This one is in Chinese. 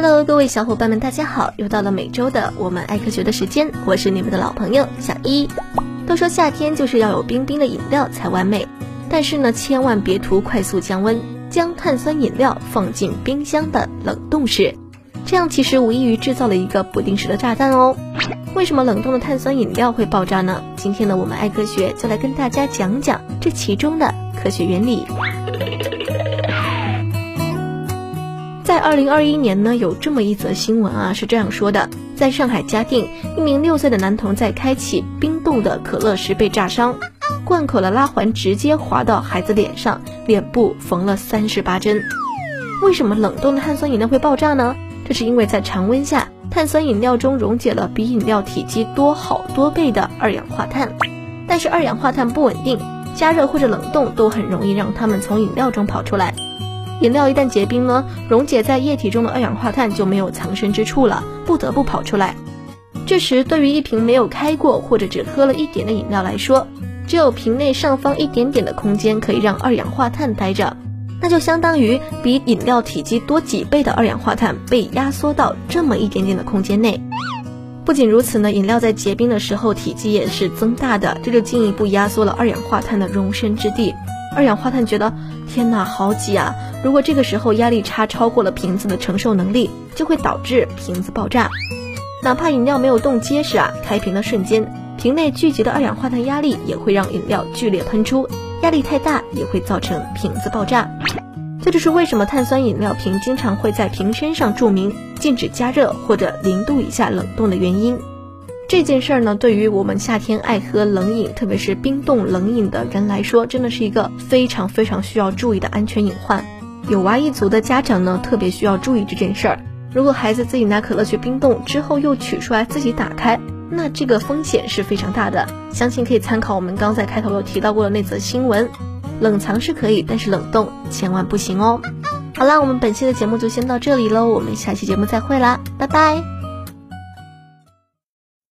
Hello，各位小伙伴们，大家好！又到了每周的我们爱科学的时间，我是你们的老朋友小一。都说夏天就是要有冰冰的饮料才完美，但是呢，千万别图快速降温，将碳酸饮料放进冰箱的冷冻室，这样其实无异于制造了一个不定时的炸弹哦。为什么冷冻的碳酸饮料会爆炸呢？今天呢，我们爱科学就来跟大家讲讲这其中的科学原理。在二零二一年呢，有这么一则新闻啊，是这样说的：在上海嘉定，一名六岁的男童在开启冰冻的可乐时被炸伤，罐口的拉环直接划到孩子脸上，脸部缝了三十八针。为什么冷冻的碳酸饮料会爆炸呢？这是因为在常温下，碳酸饮料中溶解了比饮料体积多好多倍的二氧化碳，但是二氧化碳不稳定，加热或者冷冻都很容易让它们从饮料中跑出来。饮料一旦结冰呢，溶解在液体中的二氧化碳就没有藏身之处了，不得不跑出来。这时，对于一瓶没有开过或者只喝了一点的饮料来说，只有瓶内上方一点点的空间可以让二氧化碳待着，那就相当于比饮料体积多几倍的二氧化碳被压缩到这么一点点的空间内。不仅如此呢，饮料在结冰的时候体积也是增大的，这就进一步压缩了二氧化碳的容身之地。二氧化碳觉得天哪，好挤啊！如果这个时候压力差超过了瓶子的承受能力，就会导致瓶子爆炸。哪怕饮料没有冻结实啊，开瓶的瞬间，瓶内聚集的二氧化碳压力也会让饮料剧烈喷出，压力太大也会造成瓶子爆炸。这就是为什么碳酸饮料瓶经常会在瓶身上注明禁止加热或者零度以下冷冻的原因。这件事儿呢，对于我们夏天爱喝冷饮，特别是冰冻冷饮的人来说，真的是一个非常非常需要注意的安全隐患。有娃一族的家长呢，特别需要注意这件事儿。如果孩子自己拿可乐去冰冻之后又取出来自己打开，那这个风险是非常大的。相信可以参考我们刚在开头有提到过的那则新闻。冷藏是可以，但是冷冻千万不行哦。好啦，我们本期的节目就先到这里喽，我们下期节目再会啦，拜拜。